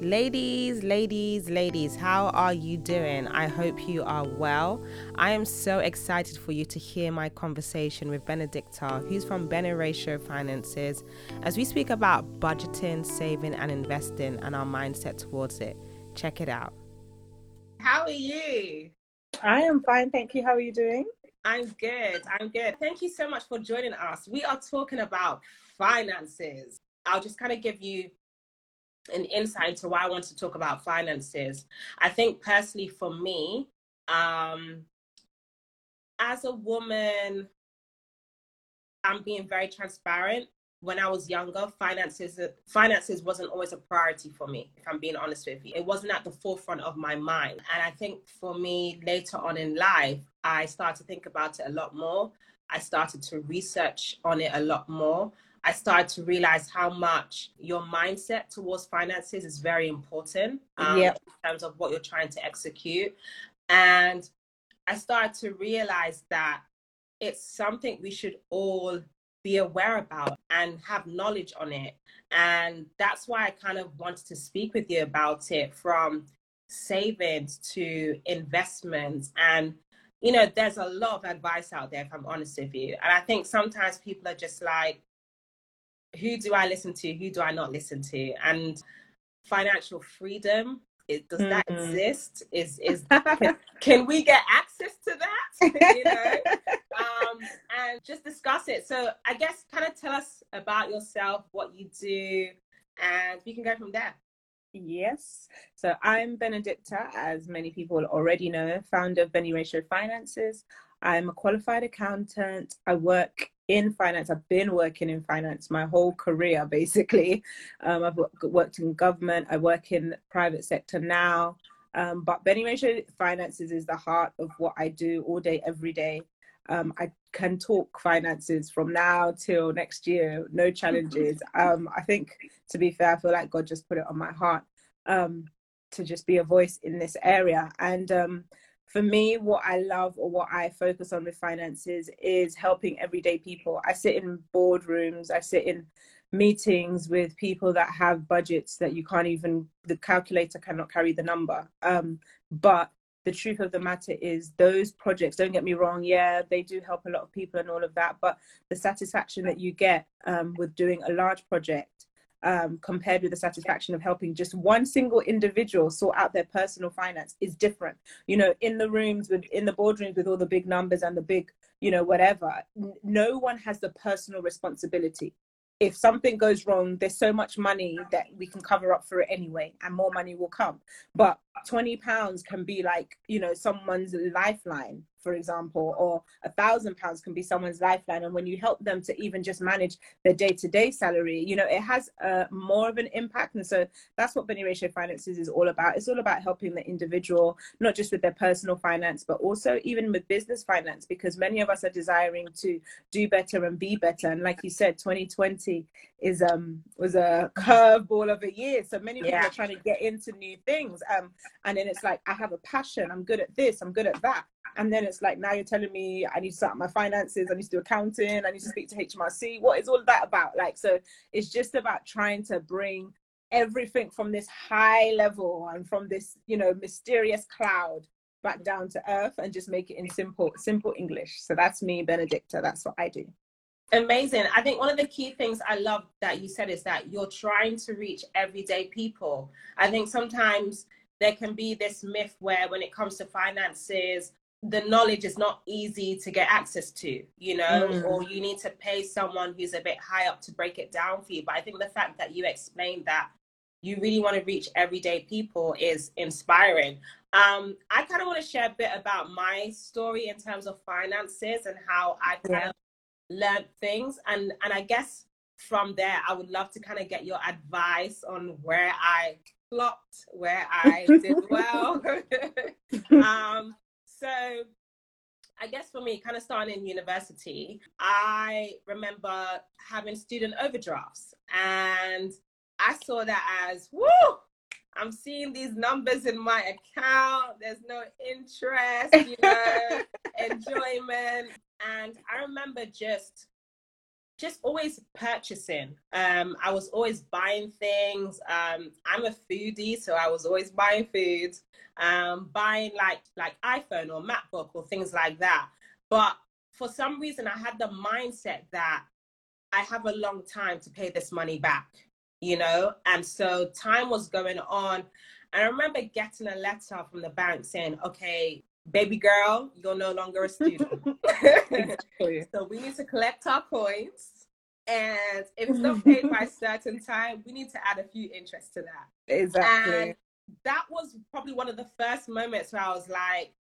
Ladies, ladies, ladies, how are you doing? I hope you are well. I am so excited for you to hear my conversation with Benedicta, who's from Beniratio Finances, as we speak about budgeting, saving, and investing and our mindset towards it. Check it out. How are you? I am fine, thank you. How are you doing? I'm good. I'm good. Thank you so much for joining us. We are talking about finances. I'll just kind of give you an insight into why I want to talk about finances. I think personally for me, um, as a woman, I'm being very transparent. When I was younger, finances finances wasn't always a priority for me. If I'm being honest with you, it wasn't at the forefront of my mind. And I think for me, later on in life, I started to think about it a lot more. I started to research on it a lot more. I started to realize how much your mindset towards finances is very important um, yep. in terms of what you're trying to execute. And I started to realize that it's something we should all be aware about and have knowledge on it. And that's why I kind of wanted to speak with you about it from savings to investments. And, you know, there's a lot of advice out there, if I'm honest with you. And I think sometimes people are just like, who do I listen to? Who do I not listen to? And financial freedom, it, does mm-hmm. that exist? Is is can, can, we get access to that? you know, um, and just discuss it. So I guess kind of tell us about yourself, what you do, and we can go from there. Yes. So I'm Benedicta, as many people already know, founder of Beniratio Finances. I'm a qualified accountant. I work in finance. I've been working in finance my whole career, basically. Um, I've worked in government. I work in private sector now. Um, but Beniratio Finances is the heart of what I do all day, every day. Um, I can talk finances from now till next year, no challenges. Um, I think, to be fair, I feel like God just put it on my heart um, to just be a voice in this area. And um, for me, what I love or what I focus on with finances is helping everyday people. I sit in boardrooms, I sit in meetings with people that have budgets that you can't even, the calculator cannot carry the number. Um, but the truth of the matter is, those projects, don't get me wrong, yeah, they do help a lot of people and all of that. But the satisfaction that you get um, with doing a large project um, compared with the satisfaction of helping just one single individual sort out their personal finance is different. You know, in the rooms with in the boardrooms with all the big numbers and the big, you know, whatever, no one has the personal responsibility. If something goes wrong, there's so much money that we can cover up for it anyway, and more money will come. But 20 pounds can be like, you know, someone's lifeline for example, or a thousand pounds can be someone's lifeline. And when you help them to even just manage their day to day salary, you know, it has uh, more of an impact. And so that's what Beniratio Finances is all about. It's all about helping the individual, not just with their personal finance, but also even with business finance, because many of us are desiring to do better and be better. And like you said, 2020 is um was a curveball of a year. So many people yeah. are trying to get into new things. Um, and then it's like, I have a passion, I'm good at this, I'm good at that and then it's like now you're telling me I need to start my finances, I need to do accounting, I need to speak to HMRC. What is all that about? Like, so it's just about trying to bring everything from this high level and from this, you know, mysterious cloud back down to earth and just make it in simple, simple English. So that's me, Benedicta. That's what I do. Amazing. I think one of the key things I love that you said is that you're trying to reach everyday people. I think sometimes there can be this myth where when it comes to finances, the knowledge is not easy to get access to, you know, mm. or you need to pay someone who's a bit high up to break it down for you. But I think the fact that you explained that you really want to reach everyday people is inspiring. Um, I kind of want to share a bit about my story in terms of finances and how I kind yeah. of learned things. And and I guess from there, I would love to kind of get your advice on where I flopped, where I did well. um, so I guess for me, kind of starting in university, I remember having student overdrafts and I saw that as, woo, I'm seeing these numbers in my account. There's no interest, you know, enjoyment. And I remember just just always purchasing. Um, I was always buying things. Um, I'm a foodie, so I was always buying food, um, buying like like iPhone or MacBook or things like that. But for some reason, I had the mindset that I have a long time to pay this money back, you know? And so time was going on. And I remember getting a letter from the bank saying, okay, baby girl, you're no longer a student. so we need to collect our coins. And if it's not paid by a certain time, we need to add a few interest to that. Exactly. And that was probably one of the first moments where I was like,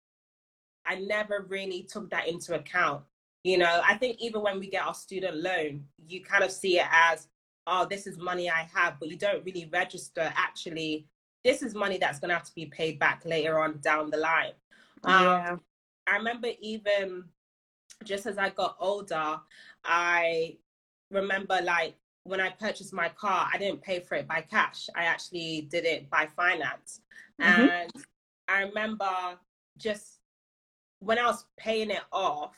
I never really took that into account. You know, I think even when we get our student loan, you kind of see it as, oh, this is money I have, but you don't really register actually, this is money that's going to have to be paid back later on down the line. Yeah. Um, I remember even just as I got older, I remember like when I purchased my car, I didn't pay for it by cash. I actually did it by finance. Mm-hmm. And I remember just when I was paying it off,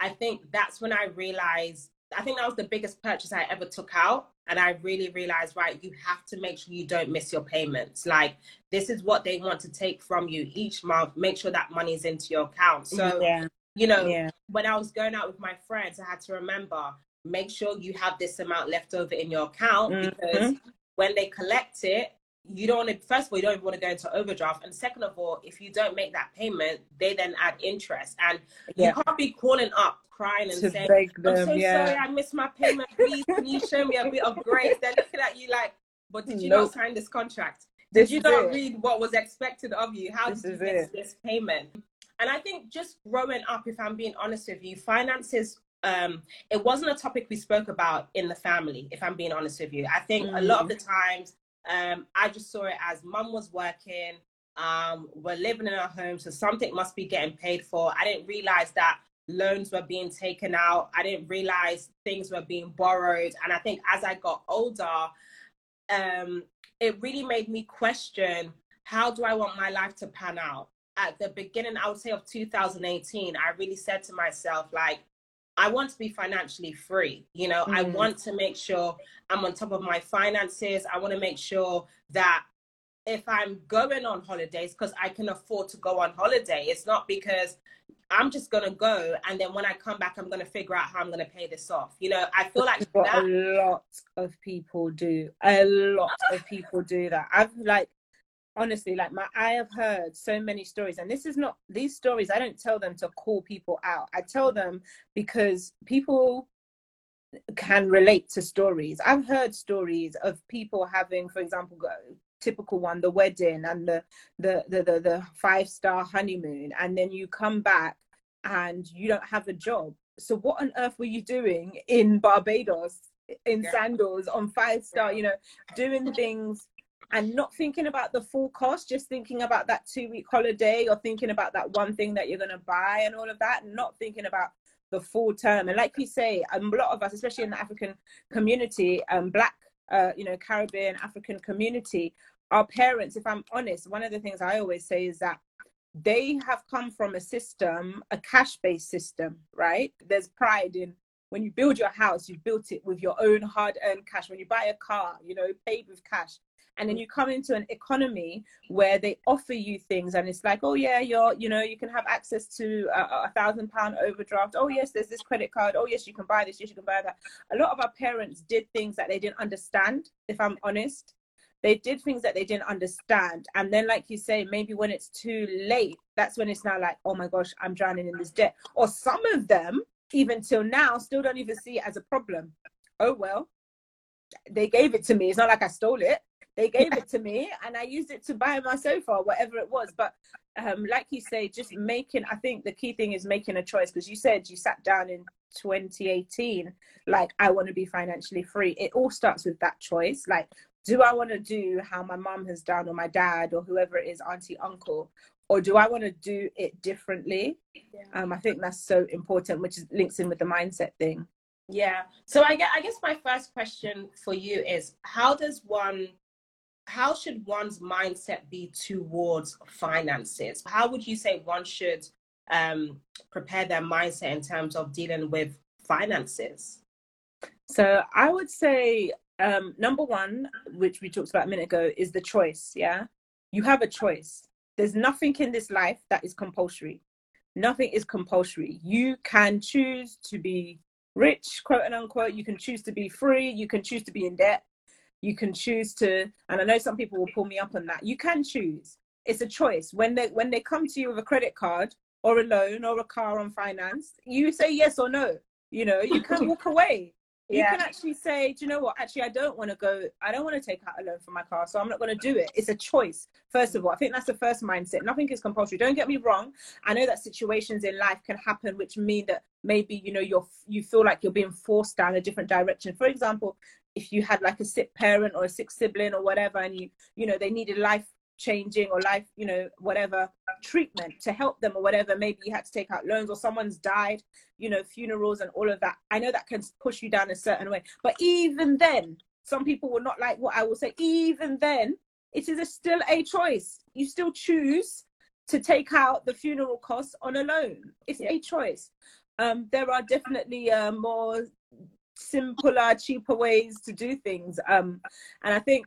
I think that's when I realized, I think that was the biggest purchase I ever took out. And I really realized, right, you have to make sure you don't miss your payments. Like, this is what they want to take from you each month. Make sure that money's into your account. So, yeah. you know, yeah. when I was going out with my friends, I had to remember make sure you have this amount left over in your account mm-hmm. because when they collect it, you don't want to first of all you don't even want to go into overdraft and second of all if you don't make that payment they then add interest and yeah. you can't be calling up crying and to saying i'm so yeah. sorry i missed my payment please can you show me a bit of grace they're looking at you like but did you nope. not sign this contract did this you not it. read what was expected of you how this did you miss this payment and i think just growing up if i'm being honest with you finances um, it wasn't a topic we spoke about in the family, if I'm being honest with you. I think mm. a lot of the times um, I just saw it as mum was working, um, we're living in our home, so something must be getting paid for. I didn't realize that loans were being taken out. I didn't realize things were being borrowed. And I think as I got older, um, it really made me question how do I want my life to pan out? At the beginning, I would say of 2018, I really said to myself, like, I want to be financially free. You know, mm. I want to make sure I'm on top of my finances. I want to make sure that if I'm going on holidays, because I can afford to go on holiday, it's not because I'm just gonna go and then when I come back, I'm gonna figure out how I'm gonna pay this off. You know, I feel like that... a lot of people do. A lot of people do that. I've like honestly like my i have heard so many stories and this is not these stories i don't tell them to call people out. I tell them because people can relate to stories. I've heard stories of people having for example typical one the wedding and the the the the, the five star honeymoon and then you come back and you don't have a job. So what on earth were you doing in barbados in sandals on five star you know doing things and not thinking about the full cost, just thinking about that two week holiday or thinking about that one thing that you're going to buy and all of that, not thinking about the full term. And like you say, a lot of us, especially in the African community, um, Black, uh, you know, Caribbean, African community, our parents, if I'm honest, one of the things I always say is that they have come from a system, a cash based system, right? There's pride in when you build your house, you've built it with your own hard earned cash. When you buy a car, you know, paid with cash and then mm. you come into an economy where they offer you things and it's like oh yeah you're you know you can have access to a, a thousand pound overdraft. Oh yes there's this credit card. Oh yes you can buy this. Yes you can buy that. A lot of our parents did things that they didn't understand if i'm honest. They did things that they didn't understand. And then like you say maybe when it's too late that's when it's now like oh my gosh i'm drowning in this debt. Or some of them even till now still don't even see it as a problem. Oh well they gave it to me. It's not like i stole it they gave it to me and I used it to buy my sofa, whatever it was. But um, like you say, just making, I think the key thing is making a choice because you said you sat down in 2018, like, I want to be financially free. It all starts with that choice. Like, do I want to do how my mom has done or my dad or whoever it is, auntie, uncle? Or do I want to do it differently? Yeah. Um, I think that's so important, which is, links in with the mindset thing. Yeah. So I guess, I guess my first question for you is how does one how should one's mindset be towards finances? How would you say one should um, prepare their mindset in terms of dealing with finances? So I would say um, number one, which we talked about a minute ago, is the choice. Yeah, you have a choice. There's nothing in this life that is compulsory. Nothing is compulsory. You can choose to be rich, quote and unquote. You can choose to be free. You can choose to be in debt. You can choose to, and I know some people will pull me up on that. You can choose. It's a choice. When they when they come to you with a credit card or a loan or a car on finance, you say yes or no. You know, you can walk away you yeah. can actually say, do you know what? Actually, I don't want to go. I don't want to take out a loan for my car, so I'm not going to do it. It's a choice. First of all, I think that's the first mindset. Nothing is compulsory. Don't get me wrong. I know that situations in life can happen, which mean that maybe you know you're you feel like you're being forced down a different direction. For example, if you had like a sick parent or a sick sibling or whatever, and you you know they needed life changing or life, you know, whatever treatment to help them or whatever. Maybe you had to take out loans or someone's died, you know, funerals and all of that. I know that can push you down a certain way. But even then, some people will not like what I will say. Even then, it is a, still a choice. You still choose to take out the funeral costs on a loan. It's yeah. a choice. Um, there are definitely uh, more simpler, cheaper ways to do things. Um, and I think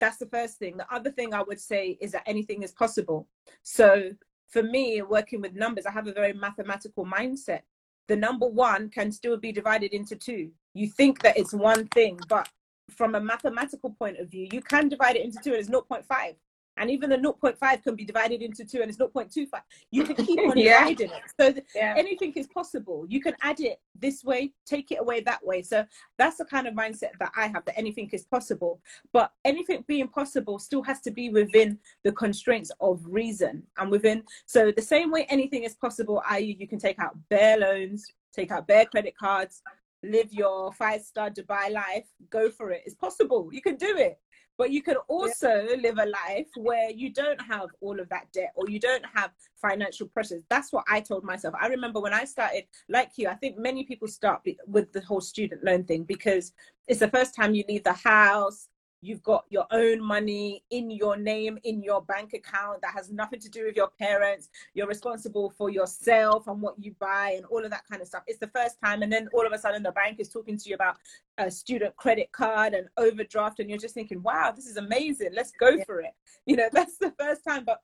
that's the first thing. The other thing I would say is that anything is possible. So for me, working with numbers, I have a very mathematical mindset. The number one can still be divided into two. You think that it's one thing, but from a mathematical point of view, you can divide it into two and it's 0.5 and even the 0.5 can be divided into two and it's 0.25 you can keep on yeah. dividing it. So yeah. anything is possible. You can add it this way take it away that way. So that's the kind of mindset that i have that anything is possible. But anything being possible still has to be within the constraints of reason and within so the same way anything is possible i.e you can take out bare loans take out bare credit cards live your five star dubai life go for it. It's possible. You can do it but you can also yeah. live a life where you don't have all of that debt or you don't have financial pressures that's what i told myself i remember when i started like you i think many people start with the whole student loan thing because it's the first time you leave the house you've got your own money in your name in your bank account that has nothing to do with your parents you're responsible for yourself and what you buy and all of that kind of stuff. It's the first time and then all of a sudden the bank is talking to you about a student credit card and overdraft and you're just thinking wow this is amazing. Let's go yeah. for it. You know that's the first time but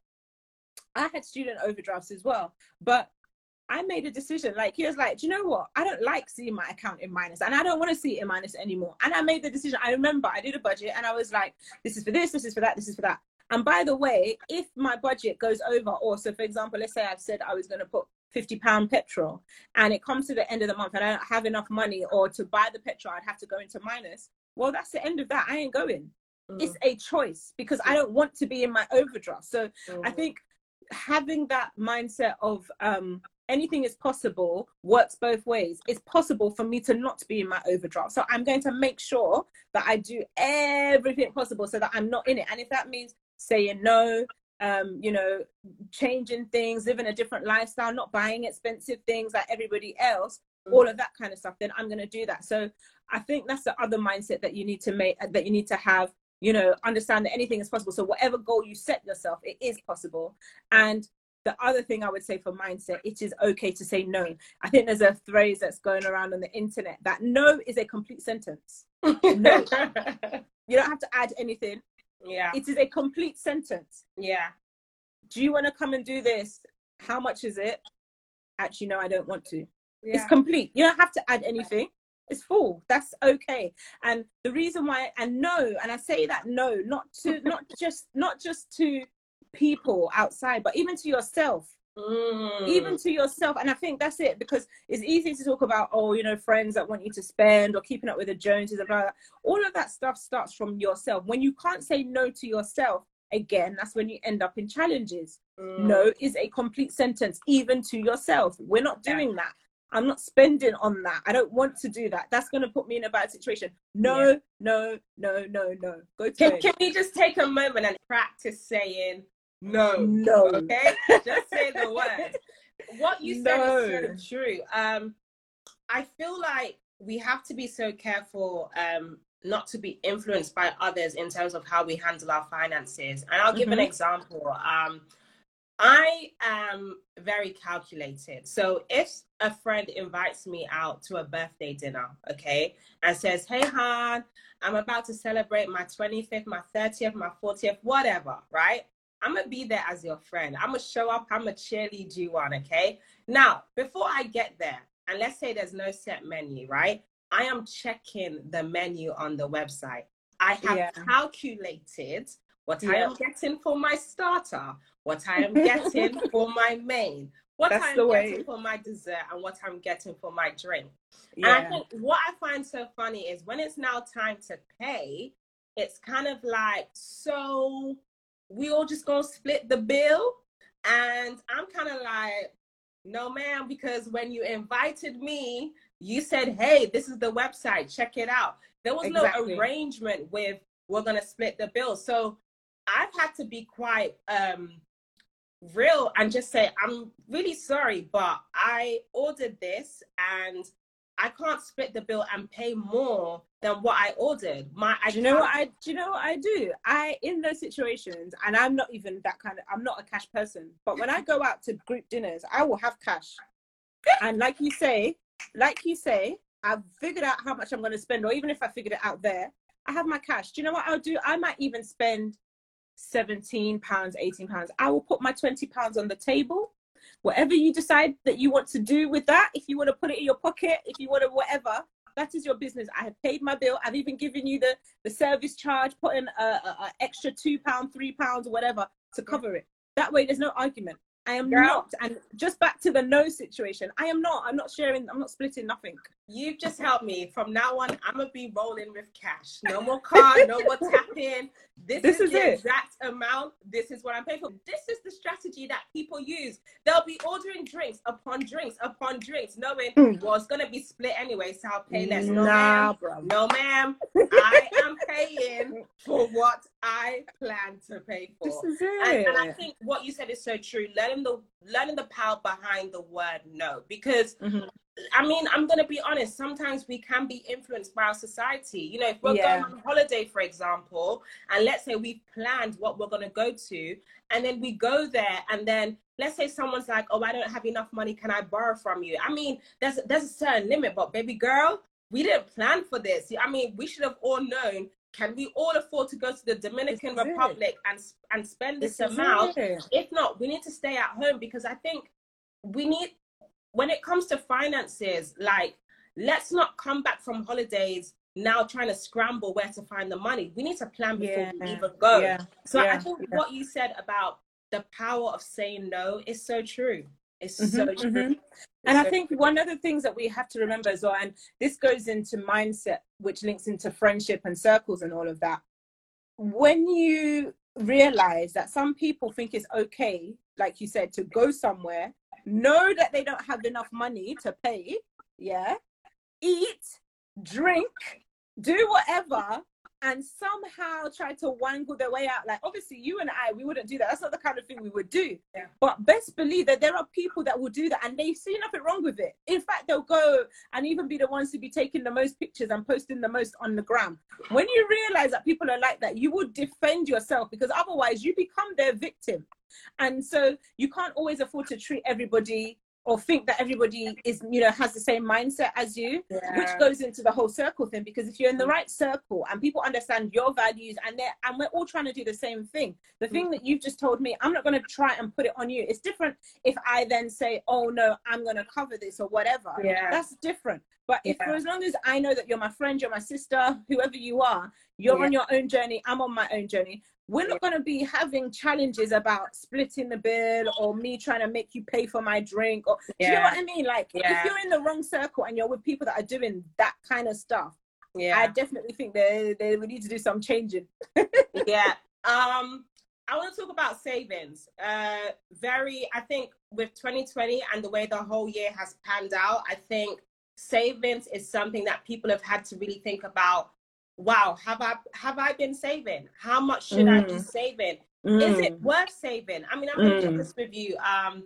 I had student overdrafts as well, but I made a decision. Like he was like, do you know what? I don't like seeing my account in minus, and I don't want to see it in minus anymore. And I made the decision. I remember I did a budget, and I was like, this is for this, this is for that, this is for that. And by the way, if my budget goes over, or so for example, let's say I've said I was going to put 50 pound petrol and it comes to the end of the month and I don't have enough money or to buy the petrol, I'd have to go into minus. Well, that's the end of that. I ain't going. Mm. It's a choice because I don't want to be in my overdraft. So mm. I think having that mindset of um, anything is possible works both ways. It's possible for me to not be in my overdraft. So I'm going to make sure that I do everything possible so that I'm not in it. And if that means saying no, um, you know, changing things, living a different lifestyle, not buying expensive things like everybody else, mm. all of that kind of stuff, then I'm going to do that. So I think that's the other mindset that you need to make, that you need to have, you know, understand that anything is possible. So whatever goal you set yourself, it is possible. And the other thing I would say for mindset, it is okay to say no. I think there's a phrase that's going around on the internet that no is a complete sentence. no. you don't have to add anything. Yeah. It is a complete sentence. Yeah. Do you want to come and do this? How much is it? Actually, no, I don't want to. Yeah. It's complete. You don't have to add anything. It's full. That's okay. And the reason why and no, and I say that no, not to not just not just to people outside, but even to yourself. Mm. Even to yourself, and I think that's it because it's easy to talk about, oh, you know, friends that want you to spend or keeping up with the Joneses and blah, blah. all of that stuff starts from yourself. When you can't say no to yourself, again, that's when you end up in challenges. Mm. No is a complete sentence, even to yourself. We're not doing yeah. that. I'm not spending on that. I don't want to do that. That's going to put me in a bad situation. No, yeah. no, no, no, no. Go to can, can you just take a moment and practice saying no. No. Okay? Just say the word. What you said no. is so true. Um, I feel like we have to be so careful um, not to be influenced by others in terms of how we handle our finances. And I'll give mm-hmm. an example. Um, I am very calculated. So if a friend invites me out to a birthday dinner, okay, and says, Hey, Han, I'm about to celebrate my 25th, my 30th, my 40th, whatever, right? I'm gonna be there as your friend. I'm gonna show up, I'm gonna cheerlead you on, okay? Now, before I get there, and let's say there's no set menu, right? I am checking the menu on the website. I have yeah. calculated what yeah. I am getting for my starter, what I am getting for my main, what That's I'm getting for my dessert, and what I'm getting for my drink. Yeah. And I think what I find so funny is when it's now time to pay, it's kind of like, so we all just gonna split the bill. And I'm kind of like, no, ma'am, because when you invited me, you said, hey, this is the website, check it out. There was exactly. no arrangement with we're gonna split the bill. So I've had to be quite um real and just say, I'm really sorry, but I ordered this and I can't split the bill and pay more than what I ordered. My, I do you know what I do you know what I do? I in those situations, and I'm not even that kind of I'm not a cash person, but when I go out to group dinners, I will have cash. and like you say, like you say, I've figured out how much I'm going to spend, or even if I figured it out there, I have my cash. Do you know what I'll do? I might even spend 17 pounds 18 pounds i will put my 20 pounds on the table whatever you decide that you want to do with that if you want to put it in your pocket if you want to whatever that is your business. I have paid my bill. I've even given you the the service charge put in a, a, a extra two pound three pounds or whatever to cover it. That way there's no argument I am Girl. not. And just back to the no situation, I am not. I'm not sharing. I'm not splitting nothing. You've just helped me. From now on, I'm gonna be rolling with cash. No more card. no more tapping. This, this is, is the it. exact amount. This is what I'm paying for. This is the strategy that people use. They'll be ordering drinks upon drinks upon drinks, knowing mm. well it's gonna be split anyway, so I'll pay less. No, nah, ma'am. Bro. No, ma'am. I am paying for what I plan to pay for. This is it. And, and I think what you said is so true. Learning the learning the power behind the word no, because. Mm-hmm I mean, I'm to be honest. Sometimes we can be influenced by our society. You know, if we're yeah. going on holiday, for example, and let's say we've planned what we're to go to, and then we go there, and then let's say someone's like, "Oh, I don't have enough money. Can I borrow from you?" I mean, there's there's a certain limit, but baby girl, we didn't plan for this. I mean, we should have all known. Can we all afford to go to the Dominican Republic and and spend this, amount? If not, we need to stay at home because I think we need when it comes to finances, like let's not come back from holidays now trying to scramble where to find the money. We need to plan before yeah. we even go. Yeah. So yeah. I think what you said about the power of saying no is so true. It's mm-hmm, so true. Mm-hmm. And I think one of the things that we have to remember as well, and this goes into mindset, which links into friendship and circles and all of that. When you realize that some people think it's okay, like you said, to go somewhere know that they don't have enough money to pay, yeah, eat, drink, do whatever, and somehow try to wangle their way out. Like, obviously, you and I, we wouldn't do that. That's not the kind of thing we would do. Yeah. But best believe that there are people that will do that and they see nothing wrong with it. In fact, they'll go and even be the ones to be taking the most pictures and posting the most on the gram. When you realize that people are like that, you would defend yourself because otherwise you become their victim. And so you can't always afford to treat everybody or think that everybody is you know has the same mindset as you yeah. which goes into the whole circle thing because if you're in the mm. right circle and people understand your values and they and we're all trying to do the same thing the thing mm. that you've just told me i'm not going to try and put it on you it's different if i then say oh no i'm going to cover this or whatever yeah that's different but if yeah. for as long as i know that you're my friend you're my sister whoever you are you're yeah. on your own journey i'm on my own journey we're not going to be having challenges about splitting the bill or me trying to make you pay for my drink or yeah. do you know what i mean? Like yeah. if you're in the wrong circle and you're with people that are doing that kind of stuff yeah. i definitely think they they would need to do some changing. Yeah. Um i want to talk about savings. Uh very i think with 2020 and the way the whole year has panned out i think savings is something that people have had to really think about wow, have I have I been saving? How much should mm. I be mm. saving? Mm. Is it mm. worth saving? I mean, I'm gonna mm. this with you. Um,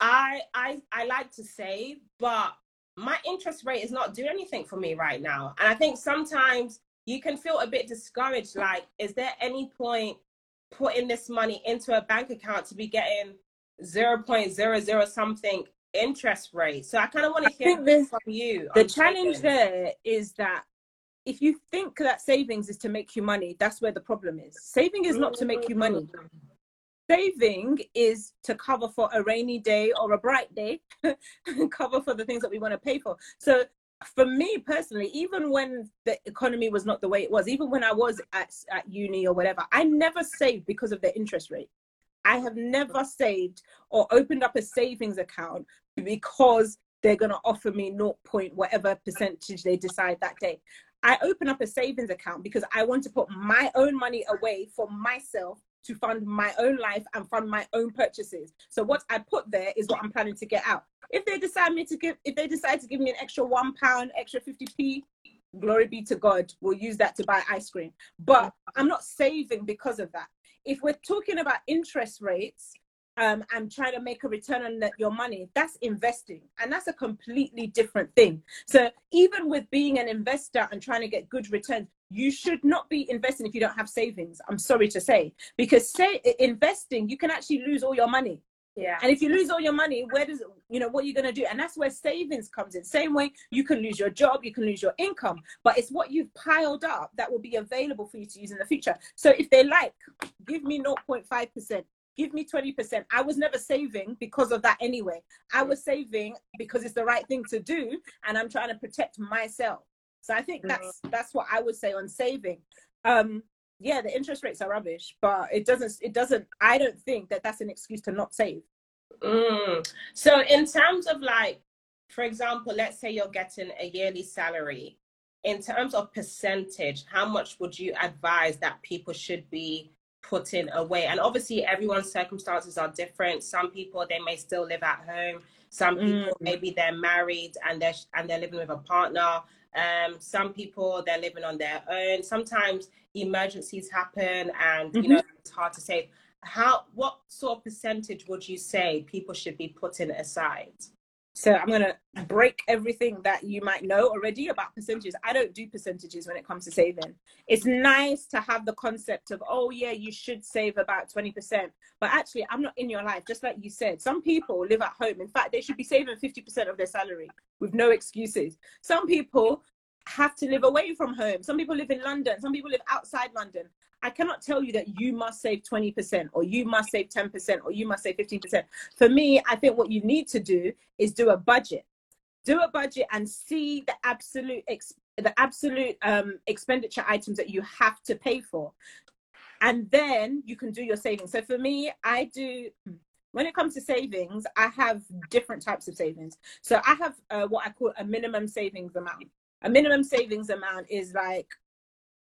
I I I like to save, but my interest rate is not doing anything for me right now. And I think sometimes you can feel a bit discouraged. Like, is there any point putting this money into a bank account to be getting 0.00 something interest rate. So I kind of want to hear from you. The challenge there is that if you think that savings is to make you money, that's where the problem is. Saving is not to make you money. Saving is to cover for a rainy day or a bright day, cover for the things that we want to pay for. So for me personally, even when the economy was not the way it was, even when I was at, at uni or whatever, I never saved because of the interest rate. I have never saved or opened up a savings account because they're going to offer me 0 point whatever percentage they decide that day. I open up a savings account because I want to put my own money away for myself to fund my own life and fund my own purchases. So what I put there is what I'm planning to get out. If they decide me to give, if they decide to give me an extra one pound, extra 50p, glory be to God, we'll use that to buy ice cream. But I'm not saving because of that if we're talking about interest rates um, and trying to make a return on that, your money, that's investing. And that's a completely different thing. So even with being an investor and trying to get good returns, you should not be investing if you don't have savings. I'm sorry to say, because say investing, you can actually lose all your money. Yeah. And if you lose all your money, where does you know what you're gonna do? And that's where savings comes in. Same way you can lose your job, you can lose your income, but it's what you've piled up that will be available for you to use in the future. So if they like, give me 0.5%, give me 20%. I was never saving because of that anyway. I was saving because it's the right thing to do, and I'm trying to protect myself. So I think that's that's what I would say on saving. Um, yeah, the interest rates are rubbish, but it doesn't. It doesn't. I don't think that that's an excuse to not save. Mm. So, in terms of like, for example, let's say you're getting a yearly salary. In terms of percentage, how much would you advise that people should be putting away? And obviously, everyone's circumstances are different. Some people they may still live at home. Some people mm. maybe they're married and they're and they're living with a partner. Um, some people they're living on their own. Sometimes emergencies happen, and mm-hmm. you know it's hard to say. How what sort of percentage would you say people should be putting aside? So I'm going to break everything that you might know already about percentages. I don't do percentages when it comes to saving. It's nice to have the concept of, oh, yeah, you should save about 20%. But actually, I'm not in your life. Just like you said, some people live at home. In fact, they should be saving 50% of their salary with no excuses. Some people have to live away from home. Some people live in London. Some people live outside London. I cannot tell you that you must save 20% or you must save 10% or you must save 15%. For me, I think what you need to do is do a budget. Do a budget and see the absolute ex- the absolute um, expenditure items that you have to pay for. And then you can do your savings. So for me, I do when it comes to savings, I have different types of savings. So I have uh, what I call a minimum savings amount. A minimum savings amount is like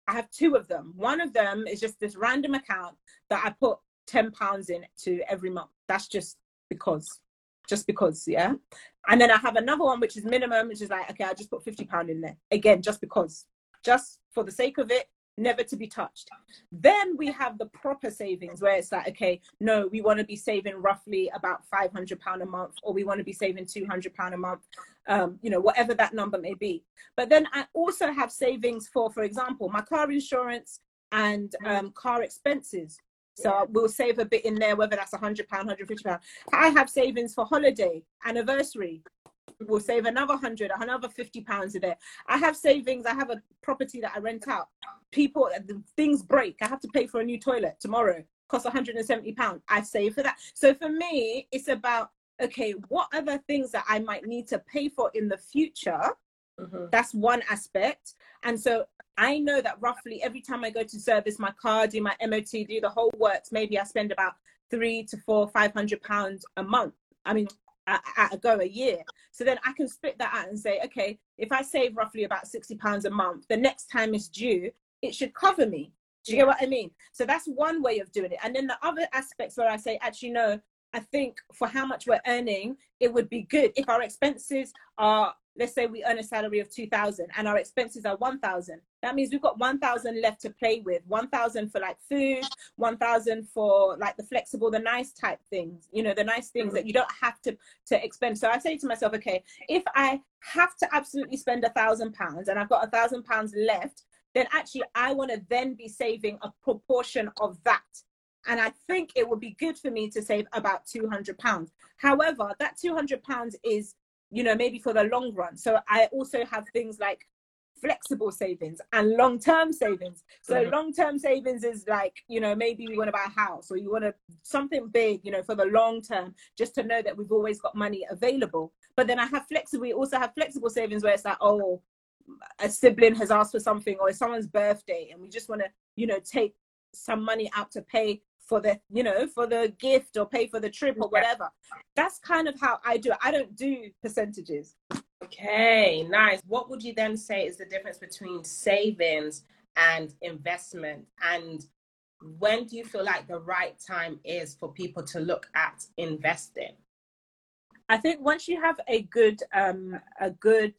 I have two of them. One of them is just this random account that I put 10 pounds in to every month. That's just because, just because, yeah. And then I have another one which is minimum, which is like, okay, I just put 50 pound in there. Again, just because, just for the sake of it, never to be touched. Then we have the proper savings where it's like, okay, no, we want to be saving roughly about 500 pound a month, or we want to be saving 200 pound a month, um, you know, whatever that number may be. But then I also have savings for, for example, my car insurance and um, car expenses. So we'll save a bit in there, whether that's 100 pound, 150 pound. I have savings for holiday, anniversary, we'll save another hundred, another fifty pounds a day. I have savings. I have a property that I rent out. People, things break. I have to pay for a new toilet tomorrow. Costs 170 pounds. I save for that. So for me, it's about okay, what other things that I might need to pay for in the future? Mm-hmm. That's one aspect. And so I know that roughly every time I go to service my car, do my MOT, do the whole works, maybe I spend about three to four, five hundred pounds a month. I mean, at, at a go a year. So then I can split that out and say, okay, if I save roughly about 60 pounds a month, the next time it's due, it should cover me. Do you get what I mean? So that's one way of doing it. And then the other aspects where I say, actually, no, I think for how much we're earning, it would be good if our expenses are let's say we earn a salary of 2000 and our expenses are 1000 that means we've got 1000 left to play with. 1000 for like food 1000 for like the flexible the nice type things you know the nice things that you don't have to to expend. So i say to myself okay if i have to absolutely spend a thousand pounds and i've got a thousand pounds left then actually i want to then be saving a proportion of that. And I think it would be good for me to save about 200 pounds. However, that 200 pounds is, you know, maybe for the long run. So I also have things like flexible savings and long-term savings. So mm-hmm. long-term savings is like, you know, maybe we want to buy a house or you want to something big, you know, for the long term, just to know that we've always got money available. But then I have flexible, we also have flexible savings where it's like, oh, a sibling has asked for something or it's someone's birthday and we just want to, you know, take some money out to pay for the you know for the gift or pay for the trip or whatever that's kind of how i do it i don't do percentages Okay, nice. What would you then say is the difference between savings and investment? And when do you feel like the right time is for people to look at investing? I think once you have a good um a good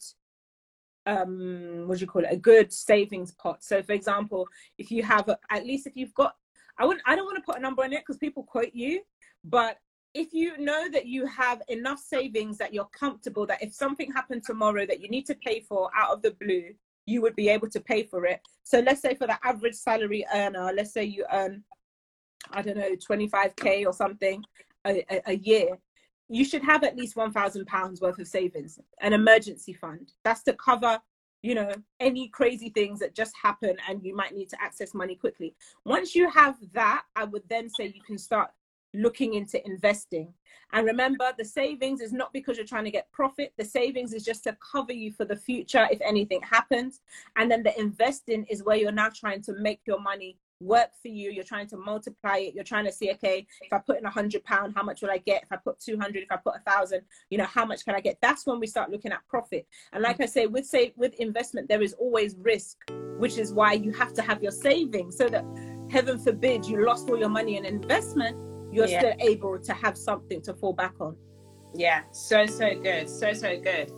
um what do you call it a good savings pot so for example if you have a, at least if you've got i wouldn't i don't want to put a number on it because people quote you but if you know that you have enough savings that you're comfortable that if something happened tomorrow that you need to pay for out of the blue you would be able to pay for it. So let's say for the average salary earner let's say you earn i don't know 25k or something a, a, a year you should have at least 1000 pounds worth of savings an emergency fund. That's to cover you know any crazy things that just happen and you might need to access money quickly once you have that i would then say you can start looking into investing. And remember, the savings is not because you're trying to get profit. The savings is just to cover you for the future if anything happens. And then the investing is where you're now trying to make your money work for you. You're trying to multiply it. You're trying to see, okay, if I put in a hundred pound, how much will I get? If I put 200, if I put a thousand, you know, how much can I get? That's when we start looking at profit. And like I say, with say with investment, there is always risk, which is why you have to have your savings so that heaven forbid you lost all your money in investment you're yeah. still able to have something to fall back on. Yeah, so so good, so so good.